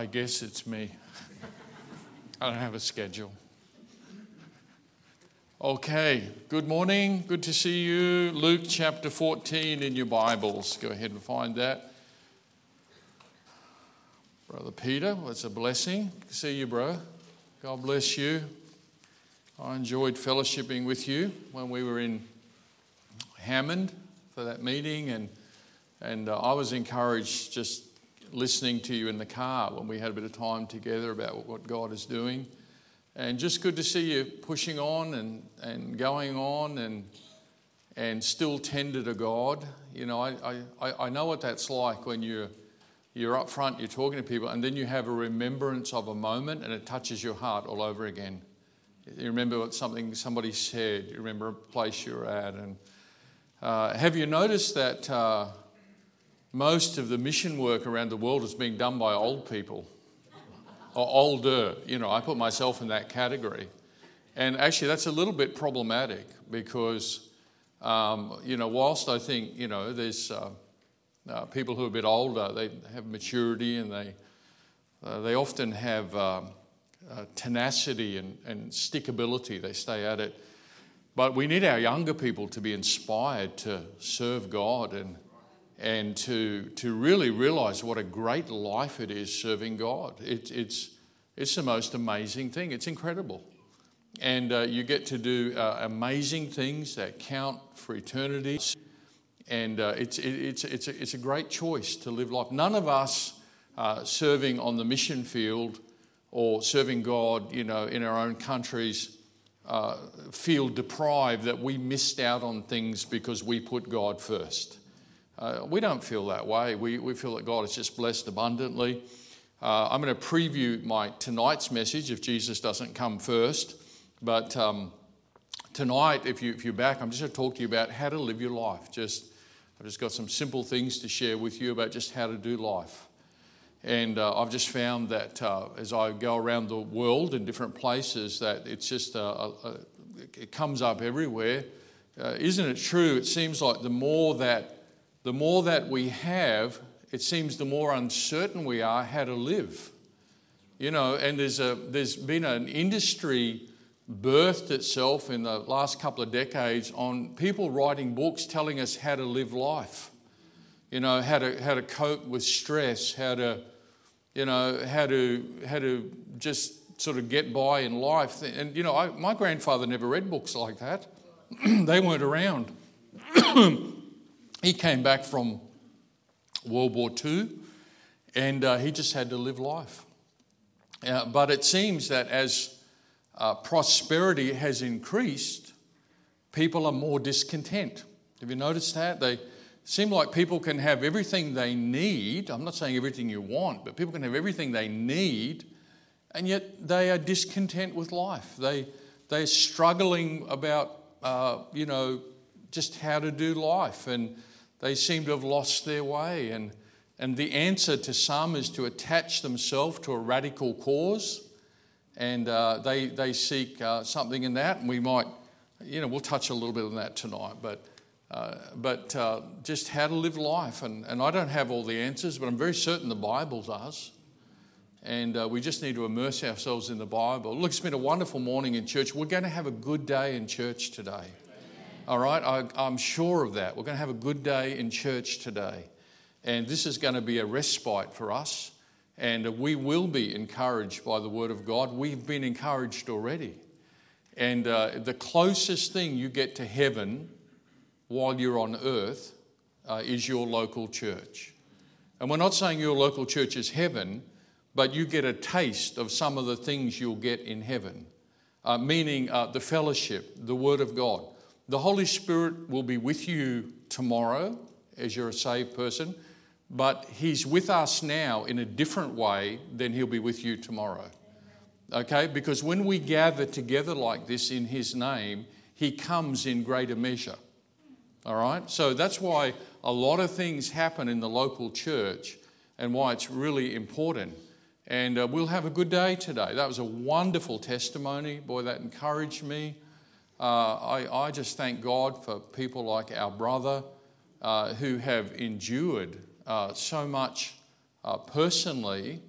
I guess it's me. I don't have a schedule. Okay, good morning. Good to see you. Luke chapter 14 in your Bibles. Go ahead and find that. Brother Peter, it's a blessing to see you, bro. God bless you. I enjoyed fellowshipping with you when we were in Hammond for that meeting, and, and uh, I was encouraged just listening to you in the car when we had a bit of time together about what God is doing. And just good to see you pushing on and, and going on and, and still tender to God. You know, I, I, I know what that's like when you're, you're up front, you're talking to people, and then you have a remembrance of a moment and it touches your heart all over again. You remember what something somebody said, you remember a place you're at. And uh, have you noticed that uh, most of the mission work around the world is being done by old people? or older. You know, I put myself in that category. And actually, that's a little bit problematic because, um, you know, whilst I think, you know, there's uh, uh, people who are a bit older, they have maturity and they, uh, they often have um, uh, tenacity and, and stickability, they stay at it. But we need our younger people to be inspired to serve God and and to, to really realize what a great life it is serving God. It, it's, it's the most amazing thing, it's incredible. And uh, you get to do uh, amazing things that count for eternity. And uh, it's, it, it's, it's, a, it's a great choice to live life. None of us uh, serving on the mission field or serving God, you know, in our own countries uh, feel deprived that we missed out on things because we put God first. Uh, we don't feel that way. We, we feel that God has just blessed abundantly. Uh, I'm going to preview my tonight's message if Jesus doesn't come first. But um, tonight, if, you, if you're back, I'm just going to talk to you about how to live your life. Just, I've just got some simple things to share with you about just how to do life. And uh, I've just found that uh, as I go around the world in different places, that it's just uh, a, a, it comes up everywhere. Uh, isn't it true? It seems like the more that the more that we have, it seems the more uncertain we are how to live. You know, and there's, a, there's been an industry birthed itself in the last couple of decades on people writing books telling us how to live life. You know, how to, how to cope with stress, how to, you know, how to, how to just sort of get by in life. And, you know, I, my grandfather never read books like that, they weren't around. He came back from World War II and uh, he just had to live life. Uh, but it seems that as uh, prosperity has increased, people are more discontent. Have you noticed that? They seem like people can have everything they need. I'm not saying everything you want, but people can have everything they need, and yet they are discontent with life. They, they're struggling about, uh, you know, just how to do life. And they seem to have lost their way. And, and the answer to some is to attach themselves to a radical cause. And uh, they, they seek uh, something in that. And we might, you know, we'll touch a little bit on that tonight. But, uh, but uh, just how to live life. And, and I don't have all the answers, but I'm very certain the Bible does. And uh, we just need to immerse ourselves in the Bible. Look, it's been a wonderful morning in church. We're going to have a good day in church today. All right, I, am sure of that. We're going to have a good day in church today. And this is going to be a respite for us. And we will be encouraged by the Word of God. We've been encouraged already. And uh, the closest thing you get to heaven while you're on earth uh, is your local church. And we're not saying your local church is heaven, but you get a taste of some of the things you'll get in heaven, uh, meaning uh, the fellowship, the Word of God. The Holy Spirit will be with you tomorrow as you're a saved person, but He's with us now in a different way than He'll be with you tomorrow. Okay? Because when we gather together like this in His name, He comes in greater measure. All right? So that's why a lot of things happen in the local church and why it's really important. And uh, we'll have a good day today. That was a wonderful testimony. Boy, that encouraged me. Uh, I, I, just thank God for people like our brother uh, who have endured uh, so much uh, personally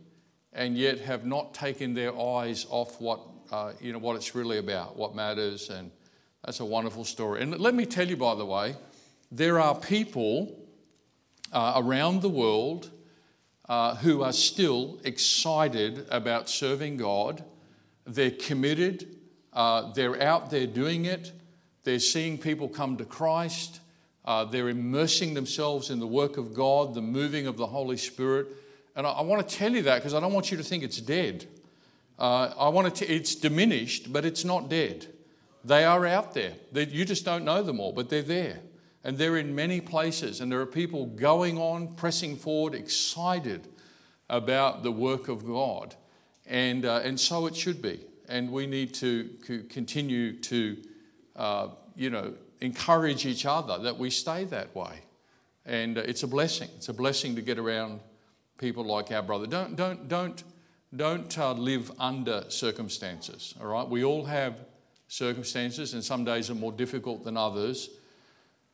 and yet have not taken their eyes off what, uh, you know, what it's really about, what matters. And that's a wonderful story. And let me tell you, by the way, there are people uh, around the world who are still excited about serving God. They're committed, uh, they're out there doing it, they're seeing people come to Christ, uh, they're immersing themselves in the work of God, the moving of the Holy Spirit. And I, I want to tell you that because I don't want you to think it's dead. Uh, I want to, it's diminished, but it's not dead. They are out there. They, you just don't know them all, but they're there. And they're in many places, and there are people going on, pressing forward, excited about the work of God. And, uh, and so it should be. And we need to continue to, uh, you know, encourage each other that we stay that way. And uh, it's a blessing. It's a blessing to get around people like our brother. Don't, don't, don't, don't uh, live under circumstances, all right? We all have circumstances, and some days are more difficult than others.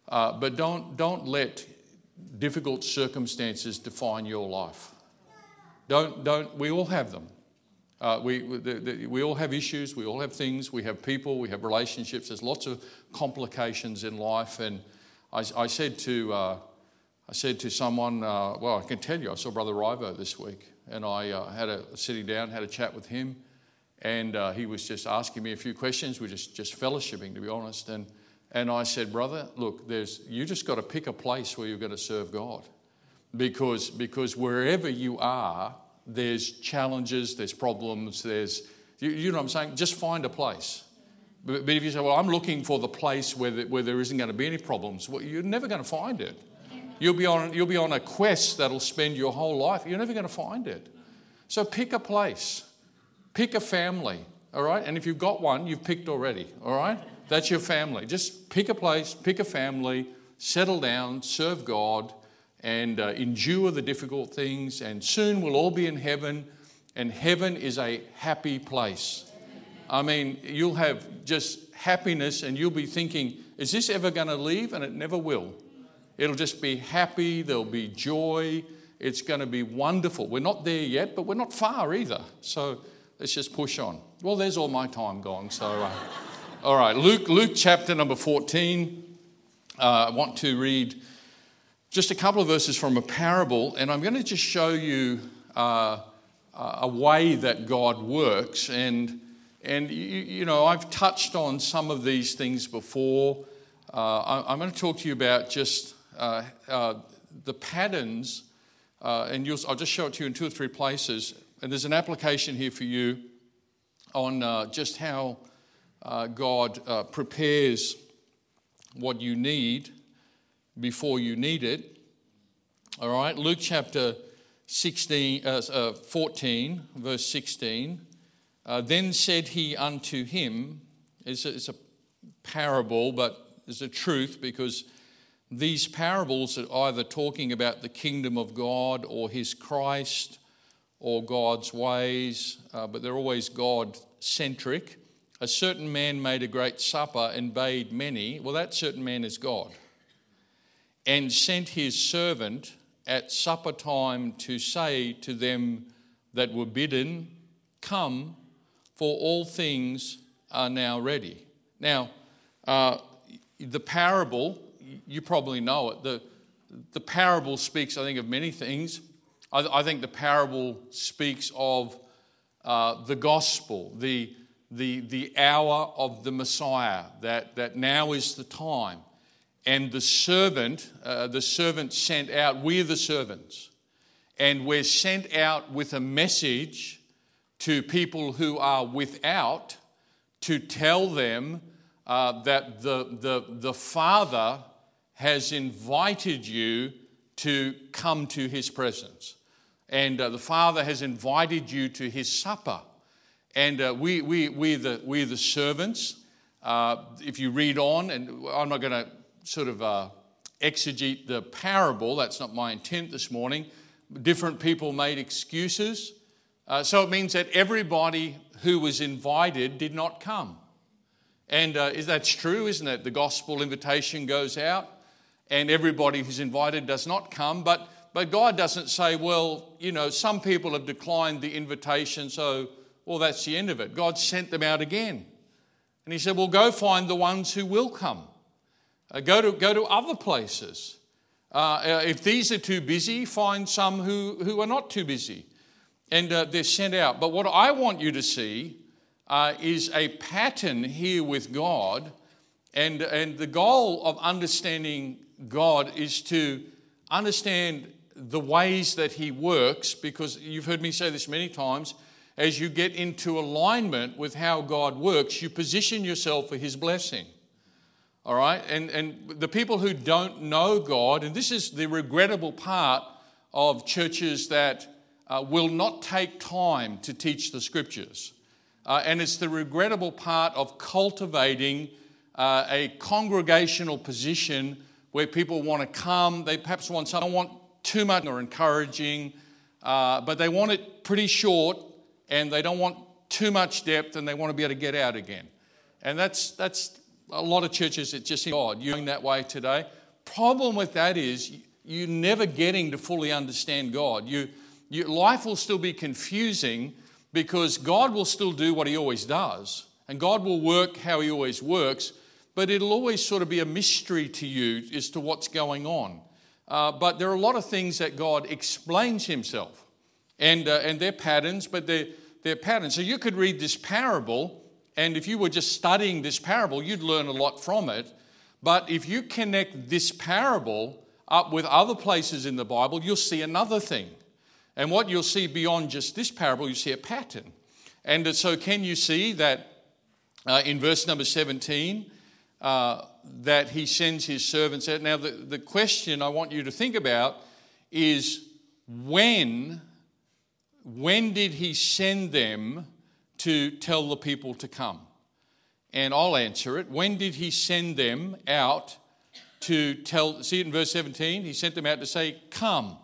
Uh, but don't, don't let difficult circumstances define your life. Don't, don't, we all have them. Uh, we, the, the, we all have issues, we all have things, we have people, we have relationships. There's lots of complications in life. And I, I said, to, uh, I said to someone, uh, well, I can tell you, I saw Brother Rivo this week, and I uh, had a sitting down, had a chat with him, and uh, he was just asking me a few questions. We're just, just fellowshipping, to be honest. And and I said, Brother, look, there's, you just got to pick a place where you're going to serve God. Because, because wherever you are, there's challenges, there's problems, there's, you, you know what I'm saying? Just find a place. But, but if you say, Well, I'm looking for the place where, the, where there isn't going to be any problems, well, you're never going to find it. You'll be, on, you'll be on a quest that'll spend your whole life. You're never going to find it. So pick a place, pick a family, all right? And if you've got one, you've picked already, all right? That's your family. Just pick a place, pick a family, settle down, serve God, and uh, endure the difficult things. And soon we'll all be in heaven, and heaven is a happy place. I mean, you'll have just happiness, and you'll be thinking, is this ever going to leave? And it never will. It'll just be happy, there'll be joy, it's going to be wonderful. We're not there yet, but we're not far either. So let's just push on. Well, there's all my time gone, so. Uh, all right, Luke, Luke chapter number 14. Uh, I want to read just a couple of verses from a parable, and I'm going to just show you uh, a way that God works. And, and you, you, know, I've touched on some of these things before. Uh, I'm going to talk to you about just uh, uh, the patterns, uh, and I'll just show it to you in two or three places. And there's an application here for you on just how uh, God uh, prepares what you need before you need it. All right, Luke chapter 16, uh, uh 14, verse 16. Uh, then said he unto him, it's a, it's a parable, but it's a truth because these parables are either talking about the kingdom of God or his Christ or God's ways, uh, but they're always God centric a certain man made a great supper and bade many. Well, that certain man is God. And sent his servant at supper time to say to them that were bidden, Come, for all things are now ready. Now, uh, the parable, you probably know it. The, the parable speaks, I think, of many things. I, I think the parable speaks of uh, the gospel, the the, the hour of the Messiah, that, that now is the time. And the servant, uh, the servant sent out, we're the servants, and we're sent out with a message to people who are without to tell them uh, that the, the, the Father has invited you to come to his presence. And uh, the Father has invited you to his supper. And uh, we, we, we're, the, we're the servants. Uh, if you read on, and I'm not going to sort of uh, exegete the parable, that's not my intent this morning. Different people made excuses. Uh, so it means that everybody who was invited did not come. And uh, is that true, isn't it? The gospel invitation goes out, and everybody who's invited does not come. But, But God doesn't say, well, you know, some people have declined the invitation, so, well, that's the end of it. God sent them out again. And He said, well, go find the ones who will come. Uh, go, to, go to other places. Uh, uh, if these are too busy, find some who, who are not too busy. And uh, they're sent out. But what I want you to see uh, is a pattern here with God. And, and the goal of understanding God is to understand the ways that He works, because you've heard me say this many times. As you get into alignment with how God works, you position yourself for His blessing. All right? And, and the people who don't know God, and this is the regrettable part of churches that uh, will not take time to teach the scriptures. Uh, and it's the regrettable part of cultivating uh, a congregational position where people want to come. They perhaps want something, don't want too much or encouraging, uh, but they want it pretty short and they don't want too much depth and they want to be able to get out again. And that's, that's a lot of churches, it's just God, you're going that way today. Problem with that is you're never getting to fully understand God. You, you, life will still be confusing because God will still do what He always does, and God will work how He always works, but it'll always sort of be a mystery to you as to what's going on. Uh, but there are a lot of things that God explains Himself, and, uh, and they're patterns, but they're, they're patterns. So you could read this parable, and if you were just studying this parable, you'd learn a lot from it. But if you connect this parable up with other places in the Bible, you'll see another thing. And what you'll see beyond just this parable, you see a pattern. And so, can you see that uh, in verse number 17, uh, that he sends his servants out? Now, the, the question I want you to think about is when, when did he send them to tell the people to come? And I'll answer it. When did he send them out to tell? See it in verse 17? He sent them out to say, Come.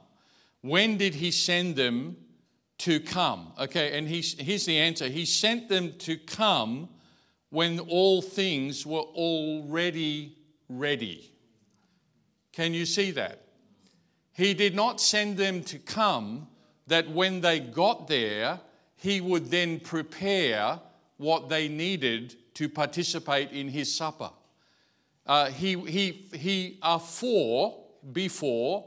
When did he send them to come? Okay, and he's, here's the answer He sent them to come when all things were already ready. Can you see that? He did not send them to come that when they got there, he would then prepare what they needed to participate in his supper. Uh, he, he, he afore, before,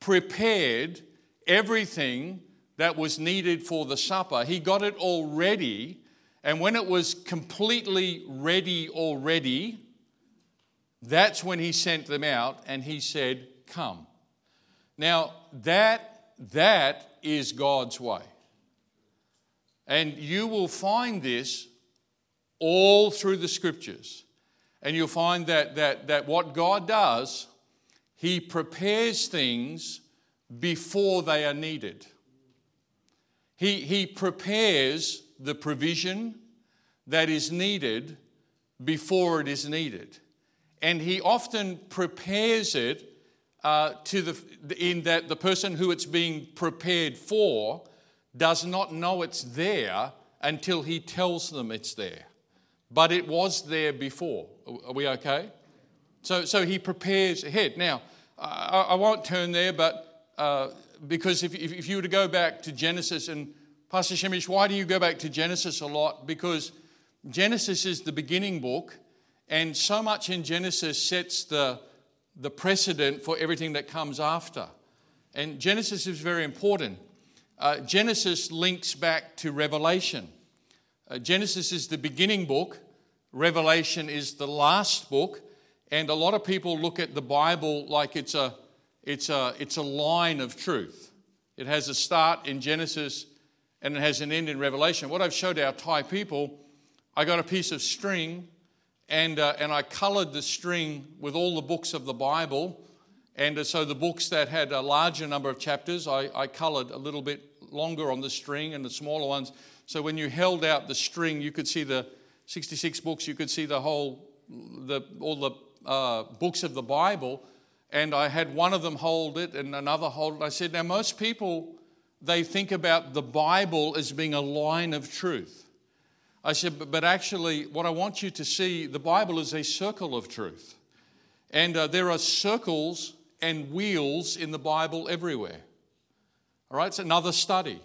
prepared everything that was needed for the supper. He got it all ready, and when it was completely ready already, that's when he sent them out and he said, Come. Now, that, that is God's way. And you will find this all through the scriptures. And you'll find that, that, that what God does he prepares things before they are needed. He, he prepares the provision that is needed before it is needed. And he often prepares it uh, to the, in that the person who it's being prepared for does not know it's there until he tells them it's there. But it was there before. Are we okay? So, so he prepares ahead. Now, I, I won't turn there, but uh, because if, if, you were to go back to Genesis, and Pastor Sehmish, why do you go back to Genesis a lot? Because Genesis is the beginning book, and so much in Genesis sets the, the precedent for everything that comes after. And Genesis is very important. Uh, Genesis links back to Revelation. Uh, Genesis is the beginning book, Revelation is the last book. And a lot of people look at the Bible like it's a, it's a, it's a line of truth. It has a start in Genesis and it has an end in Revelation. What I've showed our Thai people, I got a piece of string and, uh, and I colored the string with all the books of the Bible. And uh, so the books that had a larger number of chapters, I, I colored a little bit longer on the string and the smaller ones. So when you held out the string, you could see the 66 books, you could see the whole, the, all the uh, books of the Bible, and I had one of them hold it and another hold it. I said, Now, most people, they think about the Bible as being a line of truth. I said, But, actually, what I want you to see, the Bible is a circle of truth. And uh, there are circles and wheels in the Bible everywhere. All right, it's another study.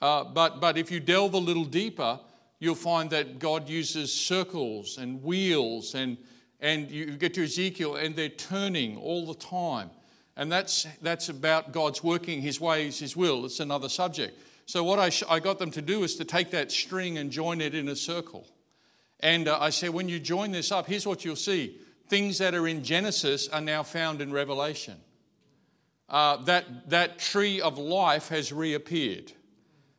Uh, but, but if you delve a little deeper, you'll find that God uses circles and wheels, and, and you get to Ezekiel, and they're turning all the time. And that's, that's about God's working His ways, His will. It's another subject. So, what I, sh- I got them to do is to take that string and join it in a circle. And uh, I said, when you join this up, here's what you'll see things that are in Genesis are now found in Revelation. Uh, that, that tree of life has reappeared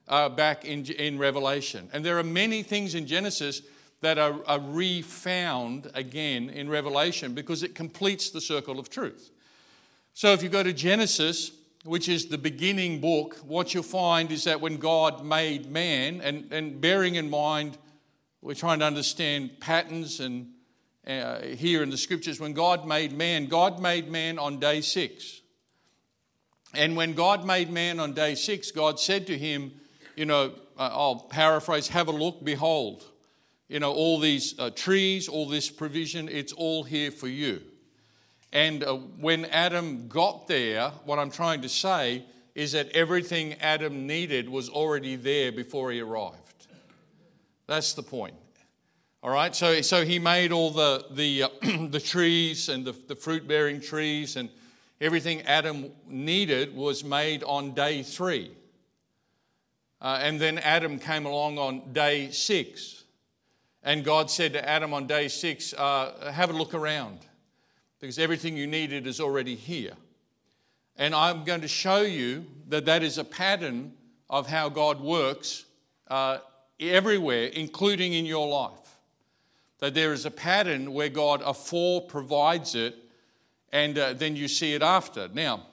uh, back in, in Revelation. And there are many things in Genesis that are, are refound again in Revelation because it completes the circle of truth. So if you go to Genesis, which is the beginning book, what you'll find is that when God made man, and, and bearing in mind, we're trying to understand patterns and uh, here in the scriptures, when God made man, God made man on day six. And when God made man on day six, God said to him, You know, uh, I'll paraphrase, have a look, behold, you know, all these uh, trees, all this provision, it's all here for you. And uh, when Adam got there, what I'm trying to say is that everything Adam needed was already there before he arrived. That's the point. All right, so, so he made all the, the, uh, the trees and the, the fruit bearing trees, and everything Adam needed was made on day three. Uh, and then Adam came along on day six. And God said to Adam on day six, uh, Have a look around, because everything you needed is already here. And I'm going to show you that that is a pattern of how God works uh, everywhere, including in your life that there is a pattern where God afore provides it and uh, then you see it after. Now,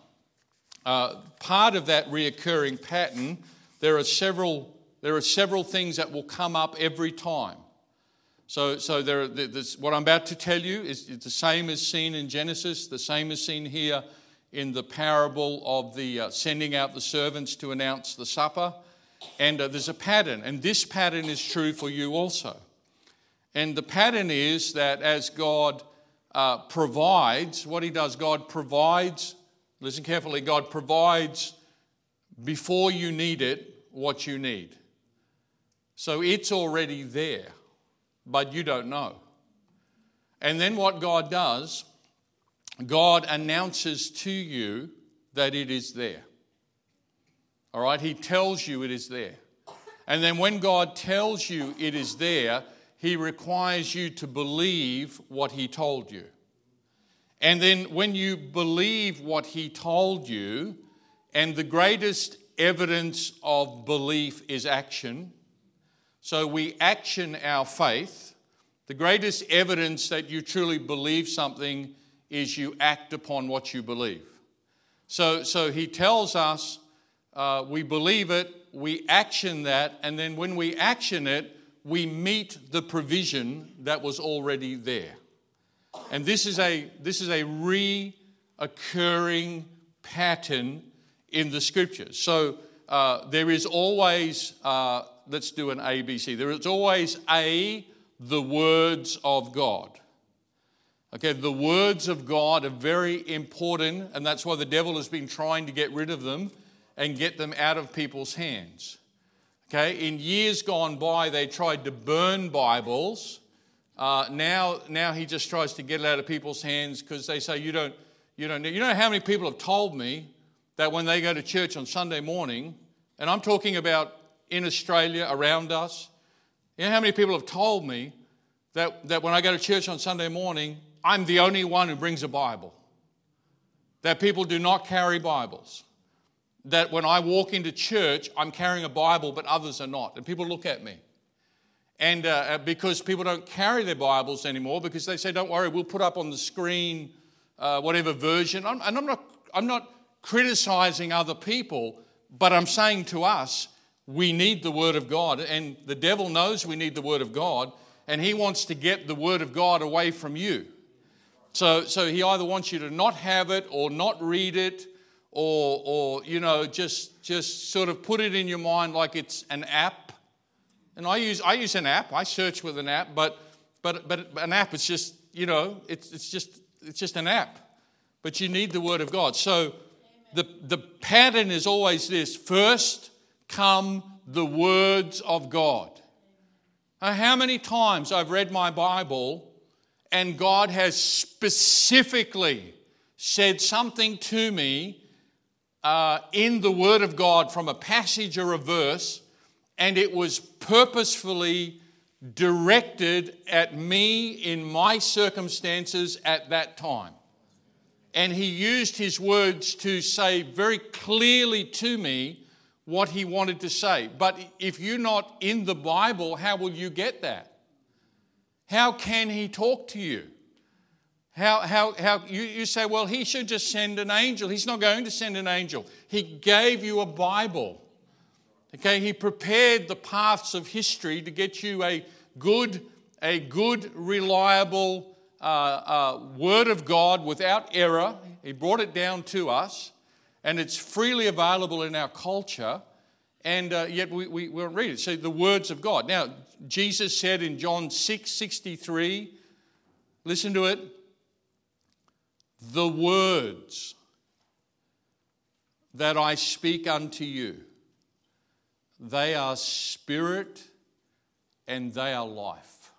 uh, part of that reoccurring pattern, there are several, there are several things that will come up every time. So, so there, what I'm about to tell you is the same as seen in Genesis, the same as seen here in the parable of the uh, sending out the servants to announce the supper. And uh, there's a pattern, and this pattern is true for you also. And the pattern is that as God uh, provides, what He does, God provides, listen carefully, God provides before you need it what you need. So it's already there, but you don't know. And then what God does, God announces to you that it is there. All right, He tells you it is there. And then when God tells you it is there, he requires you to believe what He told you. And then when you believe what He told you, and the greatest evidence of belief is action, so we action our faith. The greatest evidence that you truly believe something is you act upon what you believe. So, so he tells us uh, we believe it, we action that, and then when we action it, we meet the provision that was already there. And this is a, this is a reoccurring pattern in the scriptures. So uh, there is always, uh, let's do an ABC, there is always A, the words of God. Okay, the words of God are very important, and that's why the devil has been trying to get rid of them and get them out of people's hands. Okay, in years gone by, they tried to burn Bibles. Uh, now, now he just tries to get it out of people's hands because they say you don't, you don't. You know how many people have told me that when they go to church on Sunday morning, and I'm talking about in Australia around us. You know how many people have told me that, that when I go to church on Sunday morning, I'm the only one who brings a Bible. That people do not carry Bibles that when I walk into church, I'm carrying a Bible, but others are not. And people look at me. And uh, uh, because people don't carry their Bibles anymore, because they say, don't worry, we'll put up on the screen uh, whatever version. I'm, and I'm not, I'm not criticizing other people, but I'm saying to us, we need the Word of God. And the devil knows we need the Word of God, and he wants to get the Word of God away from you. So, so he either wants you to not have it or not read it or, or you know, just, just sort of put it in your mind like it's an app. And I use, I use an app, I search with an app, but, but, but an app is just, you know, it's, it's, just, it's just an app. but you need the Word of God. So the, the pattern is always this first come the words of God. How many times I've read my Bible and God has specifically said something to me uh, in the Word of God from a passage or a verse, and it was purposefully directed at me in my circumstances at that time. And he used his words to say very clearly to me what he wanted to say. But if you're not in the Bible, how will you get that? How can he talk to you? How, how, how you, you say, well, he should just send an angel. He's not going to send an angel. He gave you a Bible. Okay, he prepared the paths of history to get you a good, a good, reliable uh, uh, word of God without error. He brought it down to us, and it's freely available in our culture, and uh, yet we, we won't read it. So the words of God. Now, Jesus said in John 6 63, listen to it, the words that I speak unto you they are spirit and they are life.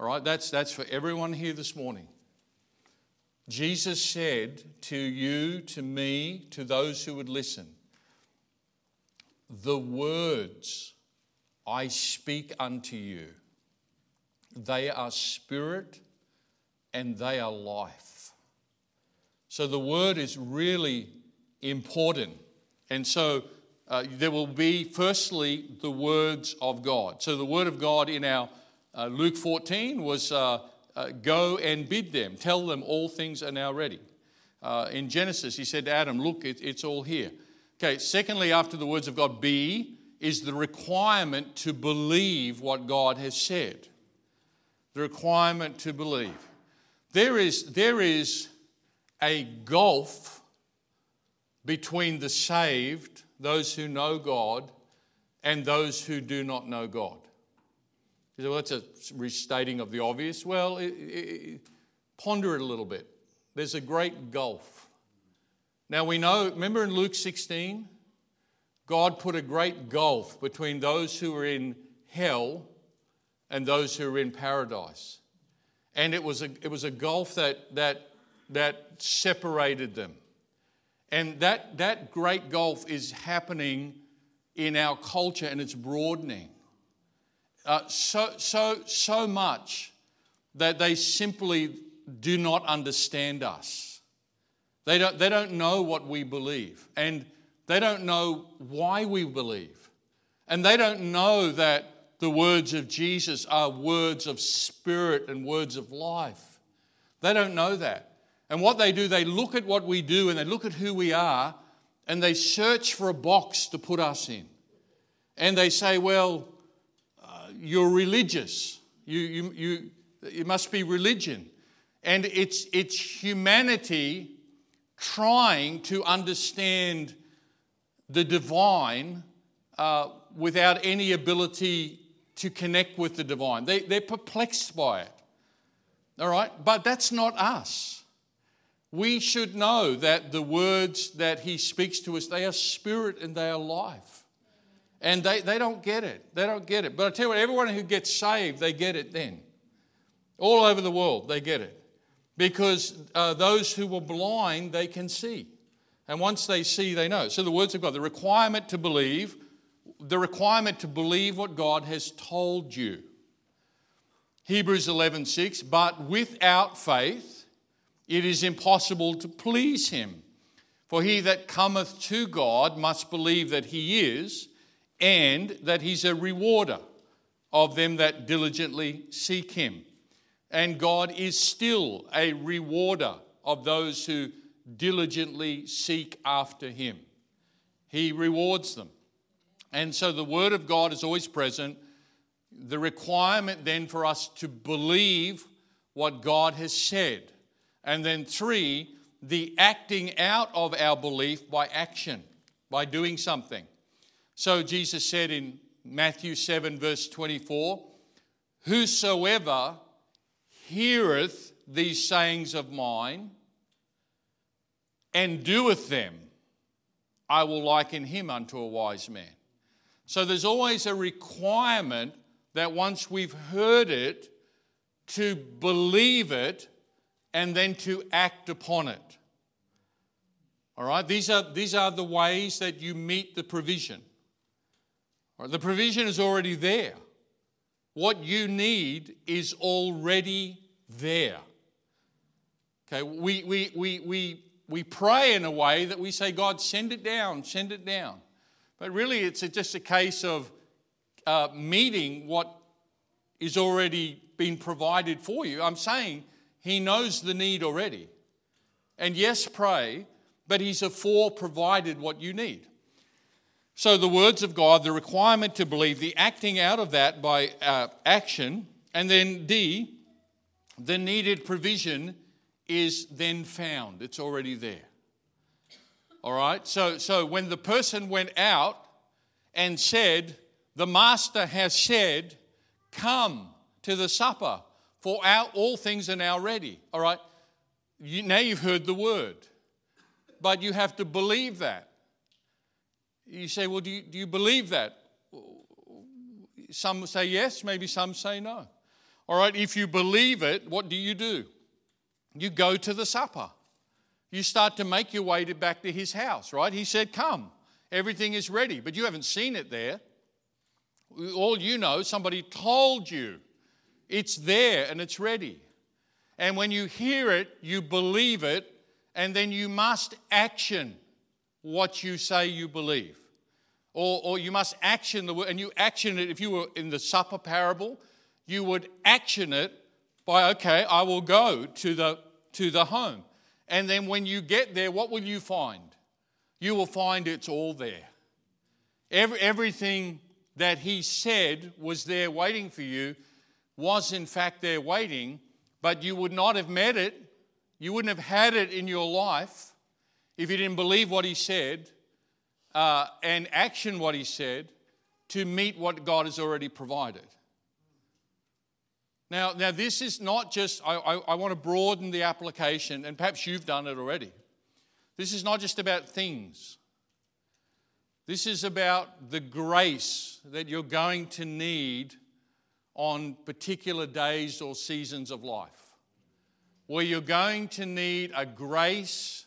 All right, that's, that's for everyone here this morning. Jesus said to you, to me, to those who would listen, the words I speak unto you, they are spirit and they are life. So the word is really important. And so uh, there will be, firstly, the words of God. So the word of God in our uh, Luke 14 was uh, uh go and bid them, tell them all things are now ready. Uh, in Genesis, he said to Adam, Look, it, it's all here. Okay, secondly, after the words of God, be is the requirement to believe what God has said. The requirement to believe. There is, there is a gulf between the saved those who know God and those who do not know God. You say, well, that's a restating of the obvious. Well, it, it, ponder it a little bit. There's a great gulf. Now we know, remember in Luke 16, God put a great gulf between those who are in hell and those who are in paradise. And it was a, it was a gulf that, that, that separated them. And that, that great gulf is happening in our culture and it's broadening. Uh, so, so, so much that they simply do not understand us. They don't, they don't know what we believe, and they don't know why we believe. And they don't know that the words of Jesus are words of spirit and words of life. They don't know that. And what they do, they look at what we do and they look at who we are and they search for a box to put us in. And they say, well, uh, you're religious. You, you, you, it must be religion. And it's, it's humanity trying to understand the divine uh, without any ability to connect with the divine. They, they're perplexed by it. All right? But that's not us we should know that the words that he speaks to us, they are spirit and they are life. And they, they don't get it. They don't get it. But I tell you what, everyone who gets saved, they get it then. All over the world, they get it. Because uh, those who were blind, they can see. And once they see, they know. So the words of God, the requirement to believe, the requirement to believe what God has told you. Hebrews 11:6, but without faith, it is impossible to please him. For he that cometh to God must believe that he is, and that he's a rewarder of them that diligently seek him. And God is still a rewarder of those who diligently seek after him. He rewards them. And so the word of God is always present. The requirement then for us to believe what God has said and then three, the acting out of our belief by action, by doing something. So Jesus said in Matthew 7, verse 24, Whosoever heareth these sayings of mine and doeth them, I will liken him unto a wise man. So there's always a requirement that once we've heard it, to believe it and then to act upon it. All right, these are, these are the ways that you meet the provision. The provision is already there. What you need is already there. Okay, we, we, we, we, we pray in a way that we say, God, send it down, send it down. But really, it's just a case of uh, meeting what is already been provided for you. I'm saying He knows the need already. And yes, pray, but He's afore provided what you need. So, the words of God, the requirement to believe, the acting out of that by uh, action, and then D, the needed provision is then found. It's already there. All right? So, so when the person went out and said, The master has said, Come to the supper, for our, all things are now ready. All right? You, now you've heard the word but you have to believe that. You say, well, do you, do you believe that? Some say yes, maybe some say no. All right, if you believe it, what do you do? You go to the supper. You start to make your way to back to his house, right? He said, Come, everything is ready, but you haven't seen it there. All you know, somebody told you it's there and it's ready. And when you hear it, you believe it, and then you must action what you say you believe. Or, or you must action the word, and you action it. If you were in the supper parable, you would action it by, okay, I will go to the, to the home. And then when you get there, what will you find? You will find it's all there. Every, everything that he said was there waiting for you was in fact there waiting, but you would not have met it you wouldn't have had it in your life if you didn't believe what he said uh, and action what he said to meet what God has already provided. Now, now this is not just, I, I, I want to broaden the application, and perhaps you've done it already. This is not just about things. This is about the grace that you're going to need on particular days or seasons of life where you're going to need a grace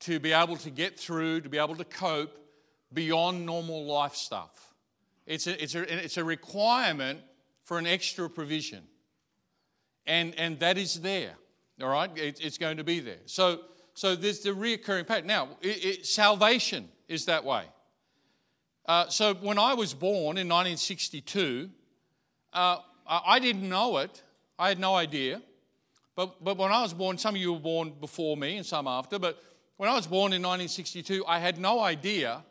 to be able to get through, to be able to cope beyond normal life stuff. It's a, it's a, it's a requirement for an extra provision. And, and that is there, all right? It, it's going to be there. So, so there's the reoccurring pattern. Now, it, it, salvation is that way. Uh, so when I was born in 1962, uh, I didn't know it. I had no idea. But, but when I was born, some of you were born before me and some after, but when I was born in 1962, I had no idea,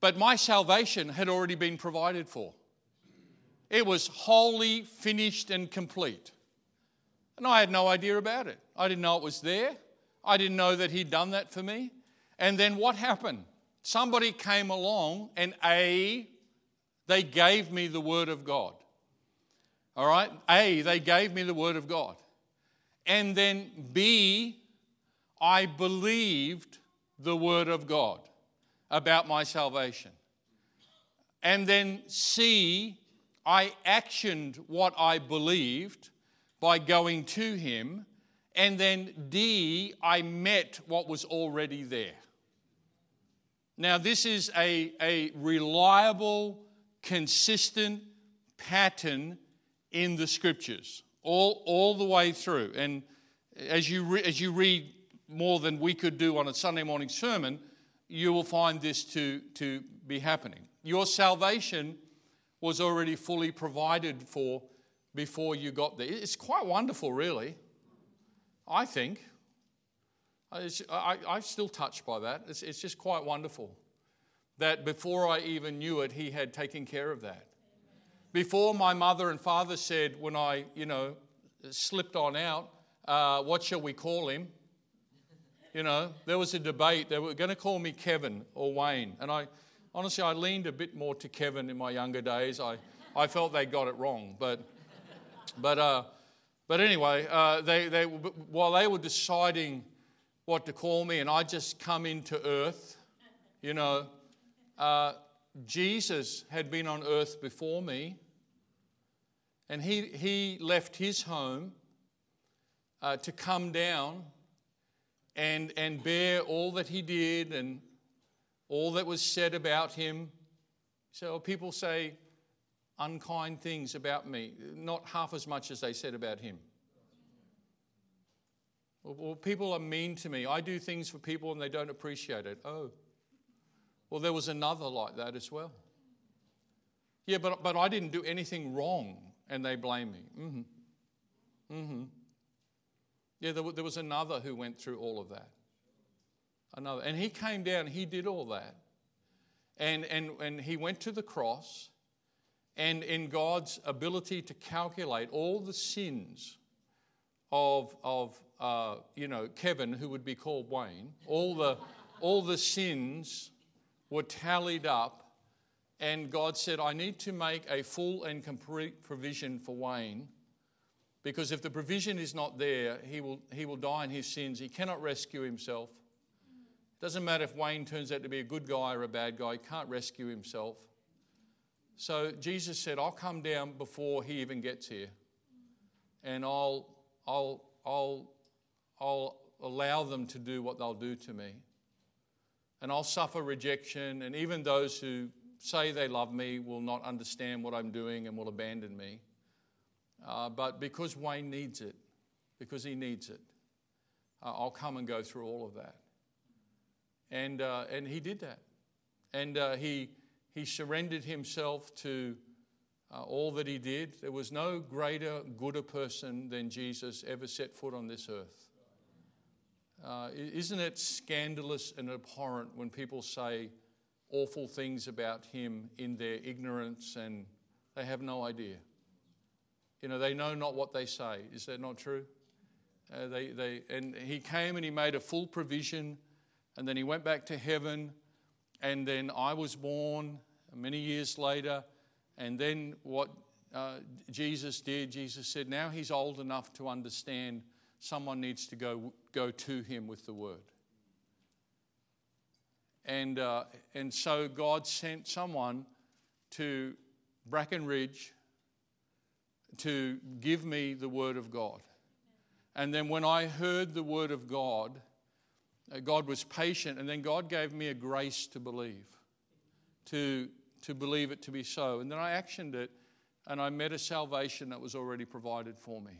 but my salvation had already been provided for. It was wholly finished and complete. And I had no idea about it. I didn't know it was there. I didn't know that He'd done that for me. And then what happened? Somebody came along and A, they gave me the Word of God. All right? A, they gave me the Word of God. And then B, I believed the word of God about my salvation. And then C, I actioned what I believed by going to him. And then D, I met what was already there. Now, this is a, a reliable, consistent pattern in the scriptures all, all the way through. And as you, re- as you read more than we could do on a Sunday morning sermon, you will find this to, to be happening. Your salvation was already fully provided for before you got there. It's quite wonderful, really. I think. I, am still touched by that. It's, it's just quite wonderful that before I even knew it, He had taken care of that. Before my mother and father said, when I, you know, slipped on out, uh, what shall we call him? You know, there was a debate. They were going to call me Kevin or Wayne. And I, honestly, I leaned a bit more to Kevin in my younger days. I, I felt they got it wrong. But, but, uh, But anyway, uh, they, they, while they were deciding what to call me, and I just come into earth, you know, uh, Jesus had been on earth before me, and he, he left his home uh, to come down and, and bear all that he did and all that was said about him. So people say unkind things about me, not half as much as they said about him. Well, people are mean to me. I do things for people and they don't appreciate it. Oh, well, there was another like that as well. Yeah, but, but I didn't do anything wrong and they blame me. Mm-hmm. Mm-hmm. Yeah, there, there was another who went through all of that. Another. And he came down, he did all that. And, and, and he went to the cross, and in God's ability to calculate all the sins of, of uh, you know, Kevin, who would be called Wayne, all the, all the sins were tallied up, and God said, I need to make a full and complete provision for Wayne because if the provision is not there, he will, he will die in his sins. He cannot rescue himself. It doesn't matter if Wayne turns out to be a good guy or a bad guy, he can't rescue himself. So Jesus said, I'll come down before he even gets here. And I'll, I'll, I'll, I'll allow them to do what they'll do to me. And I'll suffer rejection, and even those who say they love me will not understand what I'm doing and will abandon me. Uh, but because Wayne needs it, because he needs it, uh, I'll come and go through all of that. And, uh, and he did that. And uh, he, he surrendered himself to uh, all that he did. There was no greater, gooder person than Jesus ever set foot on this earth. Uh, isn't it scandalous and abhorrent when people say awful things about him in their ignorance and they have no idea? You know, they know not what they say. Is that not true? Uh, they, they, and he came and he made a full provision, and then he went back to heaven, and then I was born many years later, and then what uh, Jesus did, Jesus said, now he's old enough to understand someone needs to go, go to him with the word. And, uh, and so God sent someone to Bracken Ridge to give me the Word of God. And then when I heard the Word of God, Uh, God was patient, and then God gave me a grace to believe, to, to believe it to be so. And then I actioned it, and I met a salvation that was already provided for me.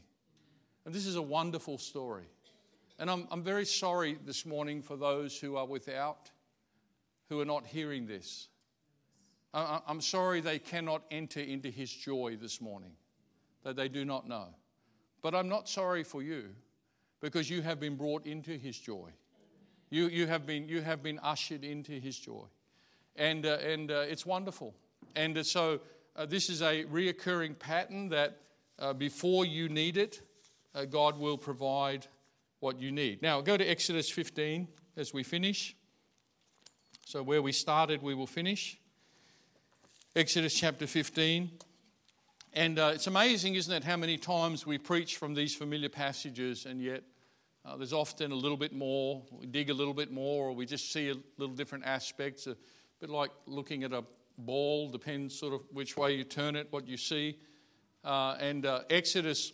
And this is a wonderful story. And I'm, I'm very sorry this morning for those who are without, who are not hearing this. I, I'm sorry they cannot enter into His joy this morning that they do not know. But I'm not sorry for you because you have been brought into his joy. You, you, have, been, you have been ushered into his joy. And, uh, and uh, it's wonderful. And uh, so uh, this is a reoccurring pattern that uh, before you need it, God will provide what you need. Now, go to Exodus 15 as we finish. So, where we started, we will finish. Exodus chapter 15. And uh, it's amazing, isn't it, how many times we preach from these familiar passages, and yet uh, there's often a little bit more, we dig a little bit more, or we just see a little different aspects. A bit like looking at a ball, depends sort of which way you turn it, what you see. Uh, and uh, Exodus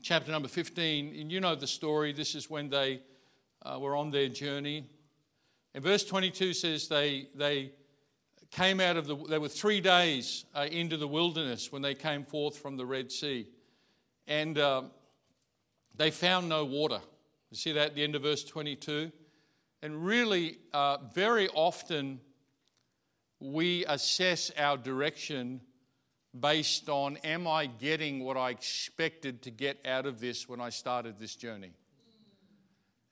chapter number 15, and you know the story. This is when they uh, were on their journey. And verse 22 says they, they came out of the, they were three days uh, into the wilderness when they came forth from the Red Sea. And uh, they found no water. You see that at the end of verse 22? And really, uh, very often, we assess our direction based on am I getting what I expected to get out of this when I started this journey?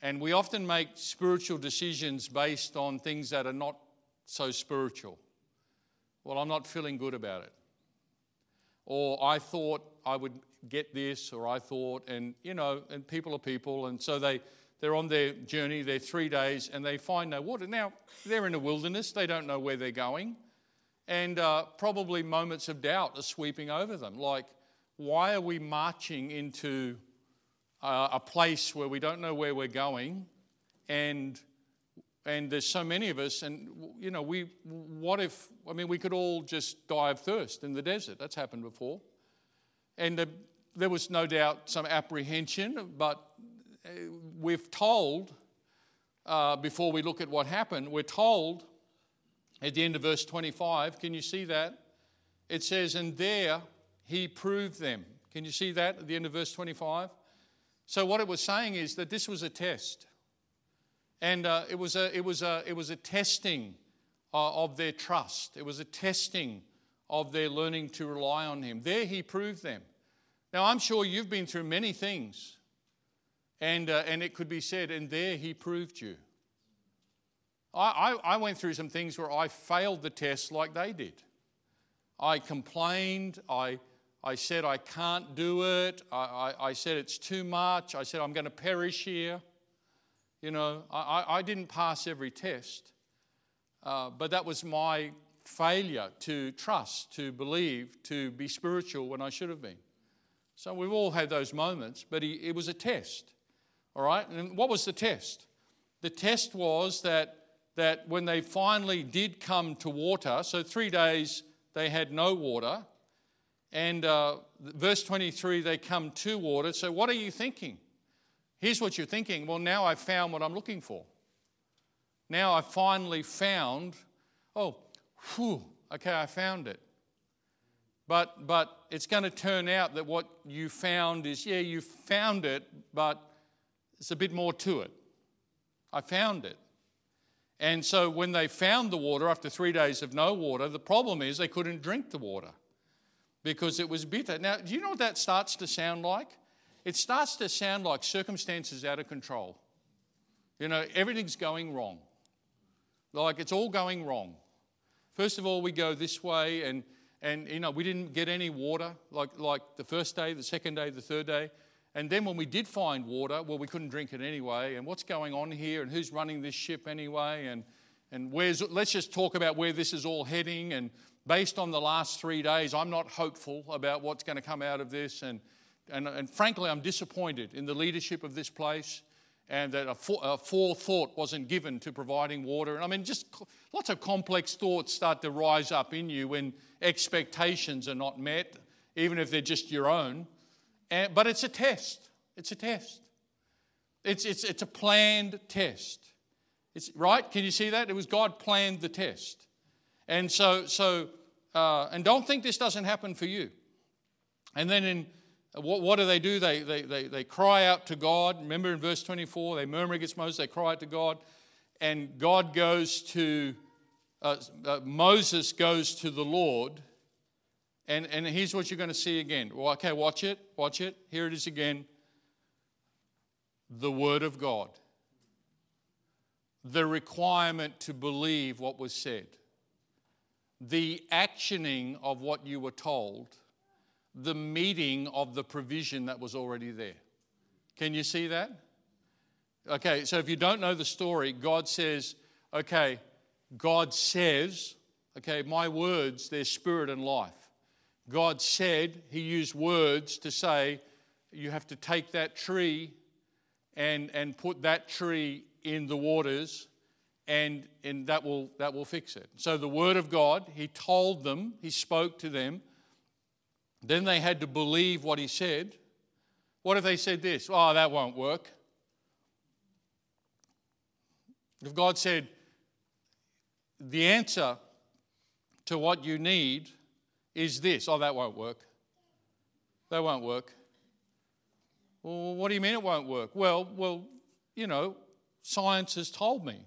And we often make spiritual decisions based on things that are not so spiritual. Well, I'm not feeling good about it. Or I thought I would get this, or I thought, and you know, and people are people, and so they, they're on their journey, they're three days, and they find no water. Now, they're in the wilderness, they don't know where they're going, and uh, probably moments of doubt are sweeping over them. Like, why are we marching into uh, a place where we don't know where we're going and and there's so many of us and you know we what if i mean we could all just die of thirst in the desert. That's happened before. And uh, there was no doubt some apprehension but uh, we've told uh, before we look at what happened we're told at the end of verse 25 can you see that it says and there he proved them can you see that at the end of verse 25 so what it was saying is that this was a test and uh, it, was a, it, was a, it was a testing uh, of their trust. It was a testing of their learning to rely on Him. There He proved them. Now, I'm sure you've been through many things, and, uh, and it could be said, and there He proved you. I, I, I went through some things where I failed the test like they did. I complained. I, I said, I can't do it. I, I, I said, it's too much. I said, I'm going to perish here. You know, I, I didn't pass every test, uh, but that was my failure to trust, to believe, to be spiritual when I should have been. So we've all had those moments, but he, it was a test. All right? And what was the test? The test was that, that when they finally did come to water, so three days they had no water, and uh, verse 23, they come to water. So what are you thinking? Here's what you're thinking well, now I've found what I'm looking for. Now I've finally found, oh, whew, okay, I found it. But, but it's going to turn out that what you found is, yeah, you found it, but there's a bit more to it. I found it. And so when they found the water after three days of no water, the problem is they couldn't drink the water because it was bitter. Now, do you know what that starts to sound like? it starts to sound like circumstances out of control. You know, everything's going wrong. Like it's all going wrong. First of all, we go this way, and, and you know, we didn't get any water like, like the first day, the second day, the third day. And then when we did find water, well, we couldn't drink it anyway. And what's going on here? And who's running this ship anyway? And, and where's, let's just talk about where this is all heading. And based on the last three days, I'm not hopeful about what's going to come out of this. And, and, and frankly, I'm disappointed in the leadership of this place and that a, a forethought wasn't given to providing water. And I mean, just lots of complex thoughts start to rise up in you when expectations are not met, even if they're just your own. And, but it's a test. It's a test. It's, it's, it's a planned test. It's, right? Can you see that? It was God planned the test. And so, so uh, and don't think this doesn't happen for you. And then in what, what do they do? They, they, they, they cry out to God. Remember in verse 24, they murmur against Moses, they cry out to God. And God goes to, uh, uh, Moses goes to the Lord. And, and here's what you're going to see again. Well, okay, watch it, watch it. Here it is again. The Word of God. The requirement to believe what was said. The actioning of what you were told the meeting of the provision that was already there. Can you see that? Okay, so if you don't know the story, God says, okay, God says, okay, my words, they're spirit and life. God said, He used words to say, you have to take that tree and, and put that tree in the waters, and, and that, will, that will fix it. So the word of God, He told them, He spoke to them, then they had to believe what he said. What if they said this? Oh, that won't work. If God said, the answer to what you need is this, oh, that won't work. That won't work. Well, what do you mean it won't work? Well, well, you know, science has told me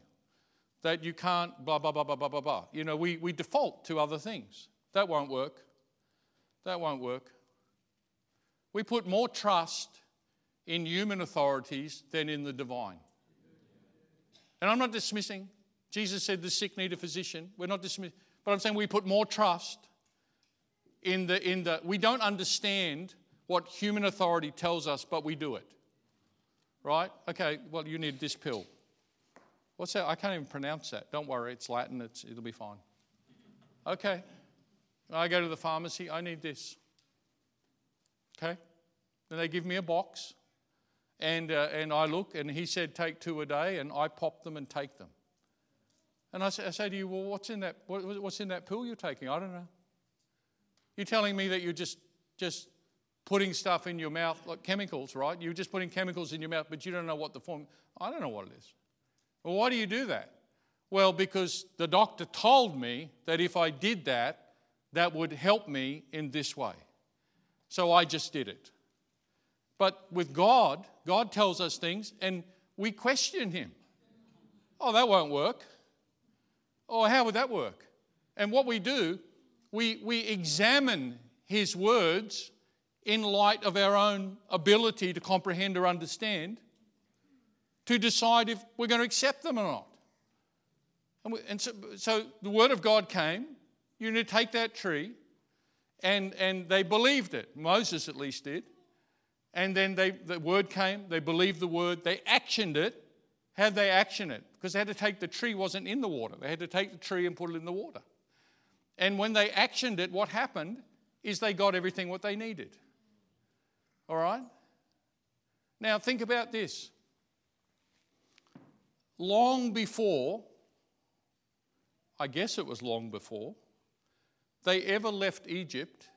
that you can't blah, blah, blah, blah, blah, blah, blah. You know, we, we default to other things. That won't work. That won't work. We put more trust in human authorities than in the divine. And I'm not dismissing. Jesus said the sick need a physician. We're not dismissing. But I'm saying we put more trust in the, in the, we don't understand what human authority tells us, but we do it. Right? Okay, well, you need this pill. What's that? I can't even pronounce that. Don't worry, it's Latin, it's, it'll be fine. Okay, I go to the pharmacy, I need this. Okay? Then they give me a box, and, uh, and I look, and he said, Take two a day, and I pop them and take them. And I say, I say to you, Well, what's in, that, what, what's in that pill you're taking? I don't know. You're telling me that you're just, just putting stuff in your mouth, like chemicals, right? You're just putting chemicals in your mouth, but you don't know what the form. I don't know what it is. Well, why do you do that? Well, because the doctor told me that if I did that, that would help me in this way. So I just did it. But with God, God tells us things and we question Him. Oh, that won't work. Oh, how would that work? And what we do, we, we examine His words in light of our own ability to comprehend or understand to decide if we're going to accept them or not. And, we, and so, so the Word of God came. You need to take that tree, and, and they believed it. Moses at least did. And then they, the Word came, they believed the Word, they actioned it. How did they action it? Because they had to take the tree, wasn't in the water. They had to take the tree and put it in the water. And when they actioned it, what happened is they got everything what they needed. All right? Now, think about this. Long before, I guess it was long before, they ever left Egypt,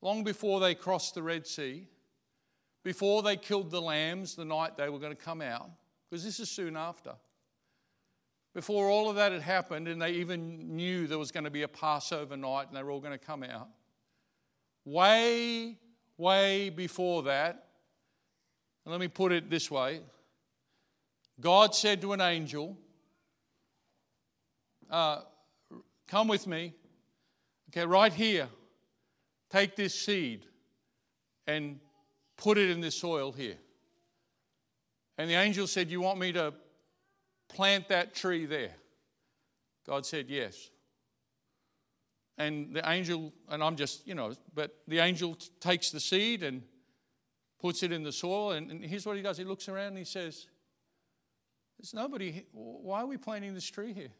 long before they crossed the Red Sea, before they killed the lambs the night they were going to come out, because this is soon after. Before all of that had happened, and they even knew there was going to be a Passover night and they were all going to come out, way way before that, and let me put it this way God said to an angel, uh, Come with me. Okay, right here, take this seed and put it in this soil here. And the angel said, You want me to plant that tree there? God said, Yes. And the angel, and I'm just, you know, but the angel takes the seed and puts it in the soil. And, and here's what he does he looks around and he says, There's nobody, why are we planting this tree here?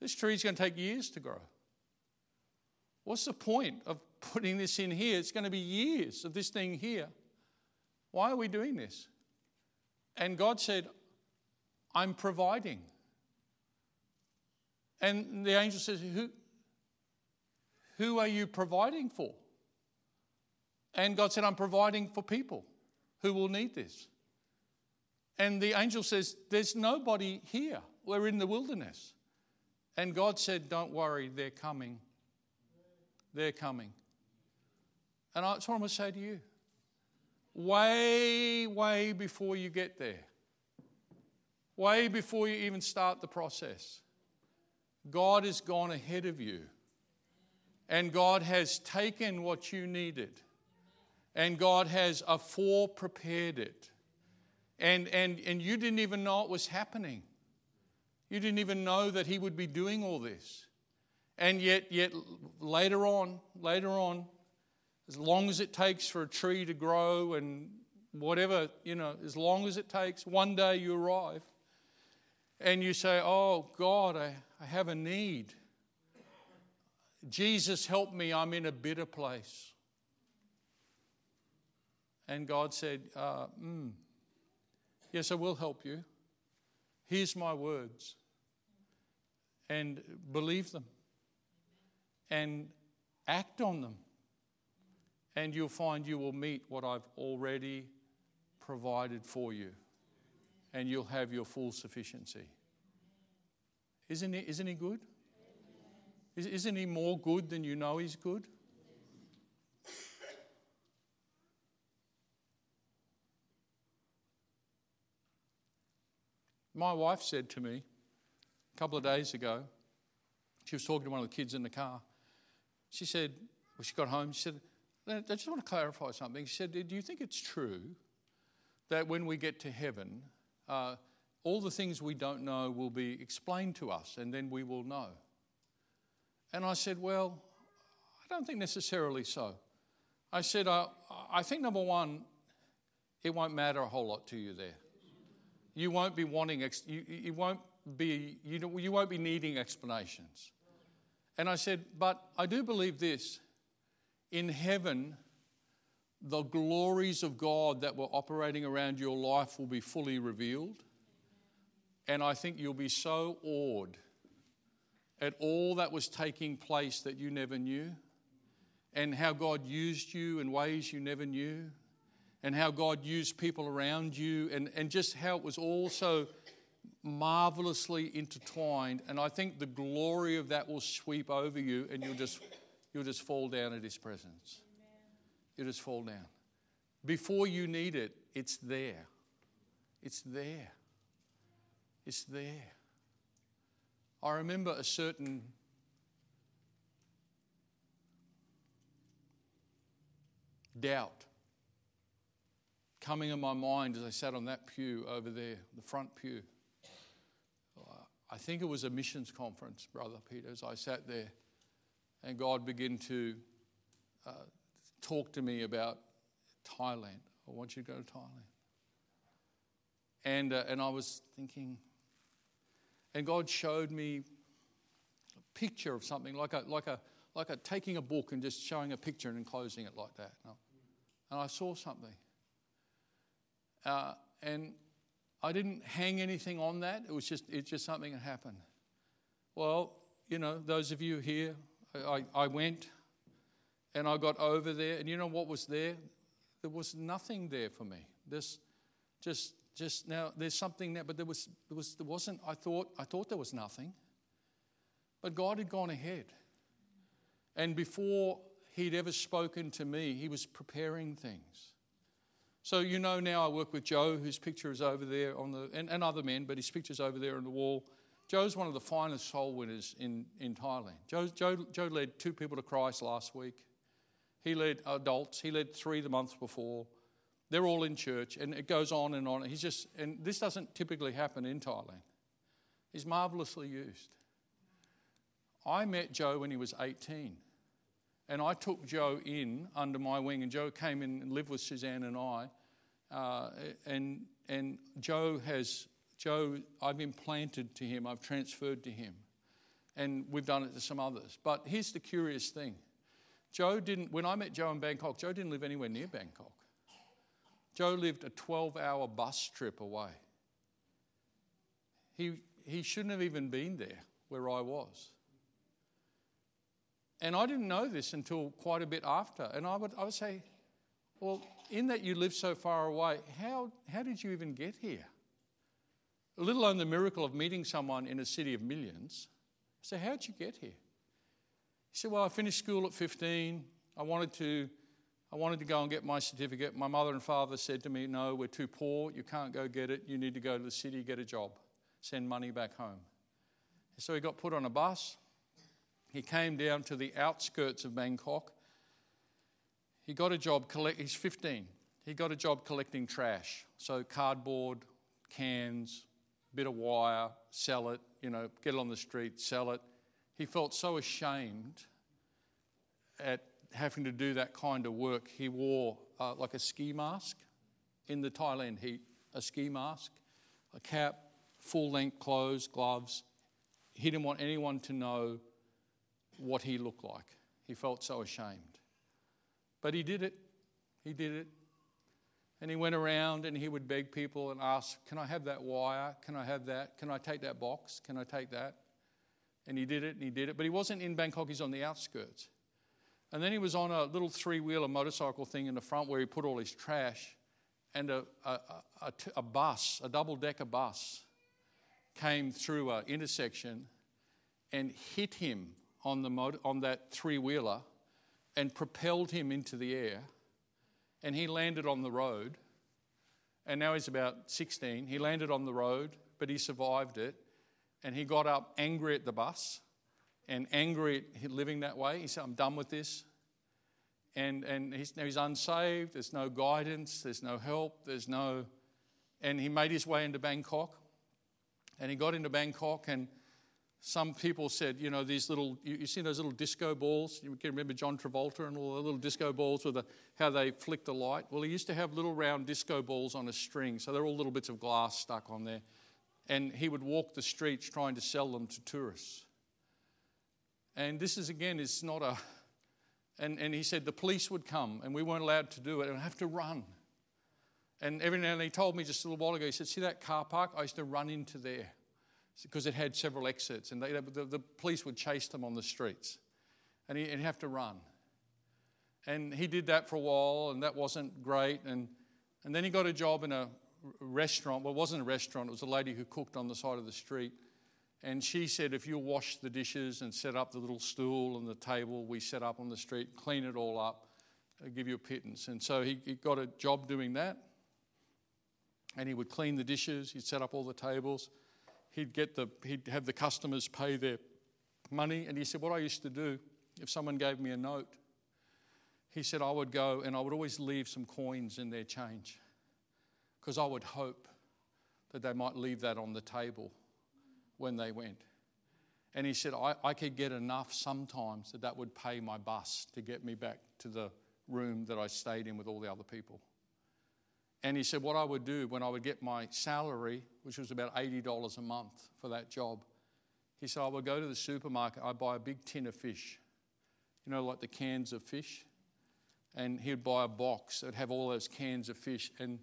This tree's going to take years to grow. What's the point of putting this in here? It's going to be years of this thing here. Why are we doing this? And God said, I'm providing. And the angel says, Who, who are you providing for? And God said, I'm providing for people who will need this. And the angel says, There's nobody here. We're in the wilderness. And God said, Don't worry, they're coming. They're coming. And that's what I'm going to say to you. Way, way before you get there, way before you even start the process, God has gone ahead of you and God has taken what you needed, and God has afore prepared it. And, and, and you didn't even know it was happening. You didn't even know that He would be doing all this. And yet, yet later on, later on, as long as it takes for a tree to grow and whatever, you know, as long as it takes, one day you arrive and you say, Oh, God, I, I have a need. Jesus, help me, I'm in a bitter place. And God said, uh, mm, Yes, I will help you. Here's my words. And believe them. And act on them. And you'll find you will meet what I've already provided for you. And you'll have your full sufficiency. Isn't he, isn't he good? Isn't he more good than you know he's good? My wife said to me a couple of days ago, she was talking to one of the kids in the car. She said, when she got home, she said, I just want to clarify something. She said, Do you think it's true that when we get to heaven, uh, all the things we don't know will be explained to us and then we will know? And I said, Well, I don't think necessarily so. I said, I, I think number one, it won't matter a whole lot to you there. You won't be wanting, you, you won't be, you, you won't be needing explanations. And I said, but I do believe this. in heaven, the glories of God that were operating around your life will be fully revealed. And I think you'll be so awed at all that was taking place that you never knew, and how God used you in ways you never knew, and how God used people around you, and, and just how it was all so marvelously intertwined. And I think the glory of that will sweep over you, and you'll just, you'll just fall down at His presence. You'll just fall down. Before you need it, it's there. It's there. It's there. I remember a certain doubt coming in my mind as I sat on that pew over there, the front pew. I think it was a missions conference, Brother Peter, as I sat there, and God began to uh, talk to me about Thailand. I want you to go to Thailand. And, uh, and I was thinking, and God showed me a picture of something, like a, like a, like a taking a book and just showing a picture and enclosing it like that. And I saw something. Uh, and I didn't hang anything on that. It was just, it's just something that happened. Well, you know, those of you here, I, I went and I got over there, and you know what was there? There was nothing there for me. This just just now there's something there, but there was there was there wasn't. I thought I thought there was nothing, but God had gone ahead, and before He'd ever spoken to me, He was preparing things. So you know now I work with Joe, whose picture is over there on the and, and other men, but his picture's over there on the wall. Joe's one of the finest soul winners in, in Thailand. Joe, Joe, Joe led two people to Christ last week. He led adults. He led three the month before. They're all in church, and it goes on and on. He's just, and this doesn't typically happen in Thailand. He's marvelously used. I met Joe when he was 18, and I took Joe in under my wing, and Joe came in and lived with Suzanne and I. Uh, and and Joe has Joe. I've implanted to him. I've transferred to him, and we've done it to some others. But here's the curious thing: Joe didn't. When I met Joe in Bangkok, Joe didn't live anywhere near Bangkok. Joe lived a 12 hour bus trip away. He, he shouldn't have even been there where I was. And I didn't know this until quite a bit after. And I would, I would say, well, in that you live so far away, how, how did you even get here? Let alone the miracle of meeting someone in a city of millions. Said, How'd you get here? He said, Well, I finished school at 15. I wanted to I wanted to go and get my certificate. My mother and father said to me, No, we're too poor. You can't go get it. You need to go to the city, get a job, send money back home. So he got put on a bus. He came down to the outskirts of Bangkok. He got a job, collect, he's 15. He got a job collecting trash. So cardboard, cans, bit of wire, sell it, you know, get it on the street, sell it. He felt so ashamed at having to do that kind of work, he wore uh, like a ski mask in the Thailand heat, a ski mask, a cap, full length clothes, gloves. He didn't want anyone to know what he looked like. He felt so ashamed. But he did it. He did it. And he went around and he would beg people and ask, Can I have that wire? Can I have that? Can I take that box? Can I take that? And he did it and he did it. But he wasn't in Bangkok, he's on the outskirts. And then he was on a little three wheeler motorcycle thing in the front where he put all his trash. And a, a, a, a bus, a double decker bus, came through an intersection and hit him on, the on that three wheeler and propelled him into the air. And he landed on the road. And now he's about 16. He landed on the road, but he survived it. And he got up angry at the bus and angry at living that way. He said, I'm done with this. And, and he's, he's unsaved, there's no guidance, there's no help, there's no. And he made his way into Bangkok. And he got into Bangkok, and some people said, you know, these little, you, you see those little disco balls? You can remember John Travolta and all the little disco balls with the, how they flick the light? Well, he used to have little round disco balls on a string, so they're all little bits of glass stuck on there. And he would walk the streets trying to sell them to tourists. And this is, again, it's not a, And, and he said the police would come and we weren't allowed to do it and I'd have to run. And every now and then he told me just a little while ago, he said, See that car park? I used to run into there because it had several exits and they, the, the police would chase them on the streets. And he, would have to run. And he did that for a while and that wasn't great. And, and then he got a job in a restaurant. Well, it wasn't a restaurant, it was a lady who cooked on the side of the street. And she said, if you wash the dishes and set up the little stool and the table we set up on the street, clean it all up, I'll give you a pittance. And so he, he got a job doing that. And he would clean the dishes, he'd set up all the tables, he'd, get the, he'd have the customers pay their money. And he said, What I used to do, if someone gave me a note, he said, I would go and I would always leave some coins in their change because I would hope that they might leave that on the table when they went. And he said, I, I could get enough sometimes that that would pay my bus to get me back to the room that I stayed in with all the other people. And he said, What I would do when I would get my salary, which was about $80 a month for that job, he said, I would go to the supermarket, I'd buy a big tin of fish, you know, like the cans of fish. And he'd buy a box that would have all those cans of fish. And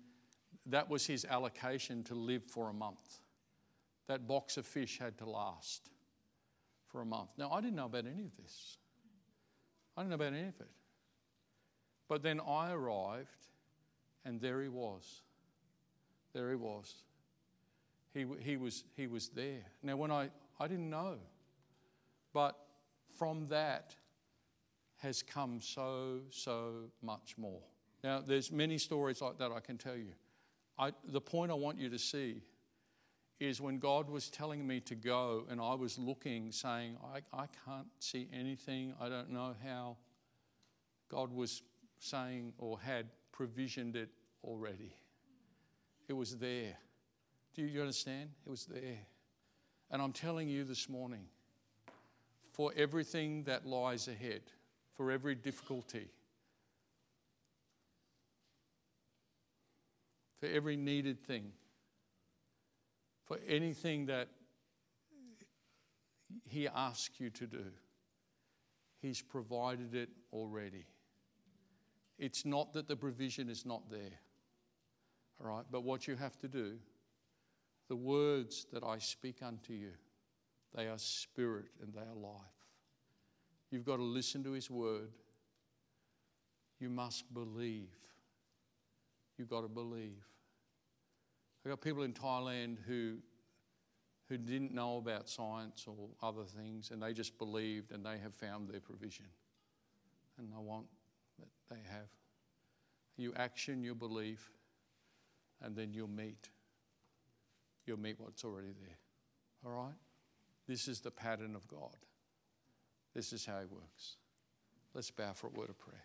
that was his allocation to live for a month. That box of fish had to last for a month. Now, I didn't know about any of this. I didn't know about any of it. But then I arrived, and there he was. There he was. He, he, was, he was there. Now, when I, I didn't know, but from that has come so, so much more. Now, there's many stories like that I can tell you. I, the point I want you to see is when God was telling me to go and I was looking, saying, I, I can't see anything, I don't know how. God was saying or had provisioned it already. It was there. Do you understand? It was there. And I'm telling you this morning, for everything that lies ahead, for every difficulty, for every needed thing, for anything that He asks you to do. He's provided it already. It's not that the provision is not there, all right? But what you have to do, the words that I speak unto you, they are spirit and they are life. You've got to listen to His word. You must believe. You've got to believe. I've got people in Thailand who, who didn't know about science or other things, and they just believed and they have found their provision. And I want that they have. You action your belief, and then you'll meet. You'll meet what's already there. All right? This is the pattern of God. This is how He works. Let's bow for a word of prayer.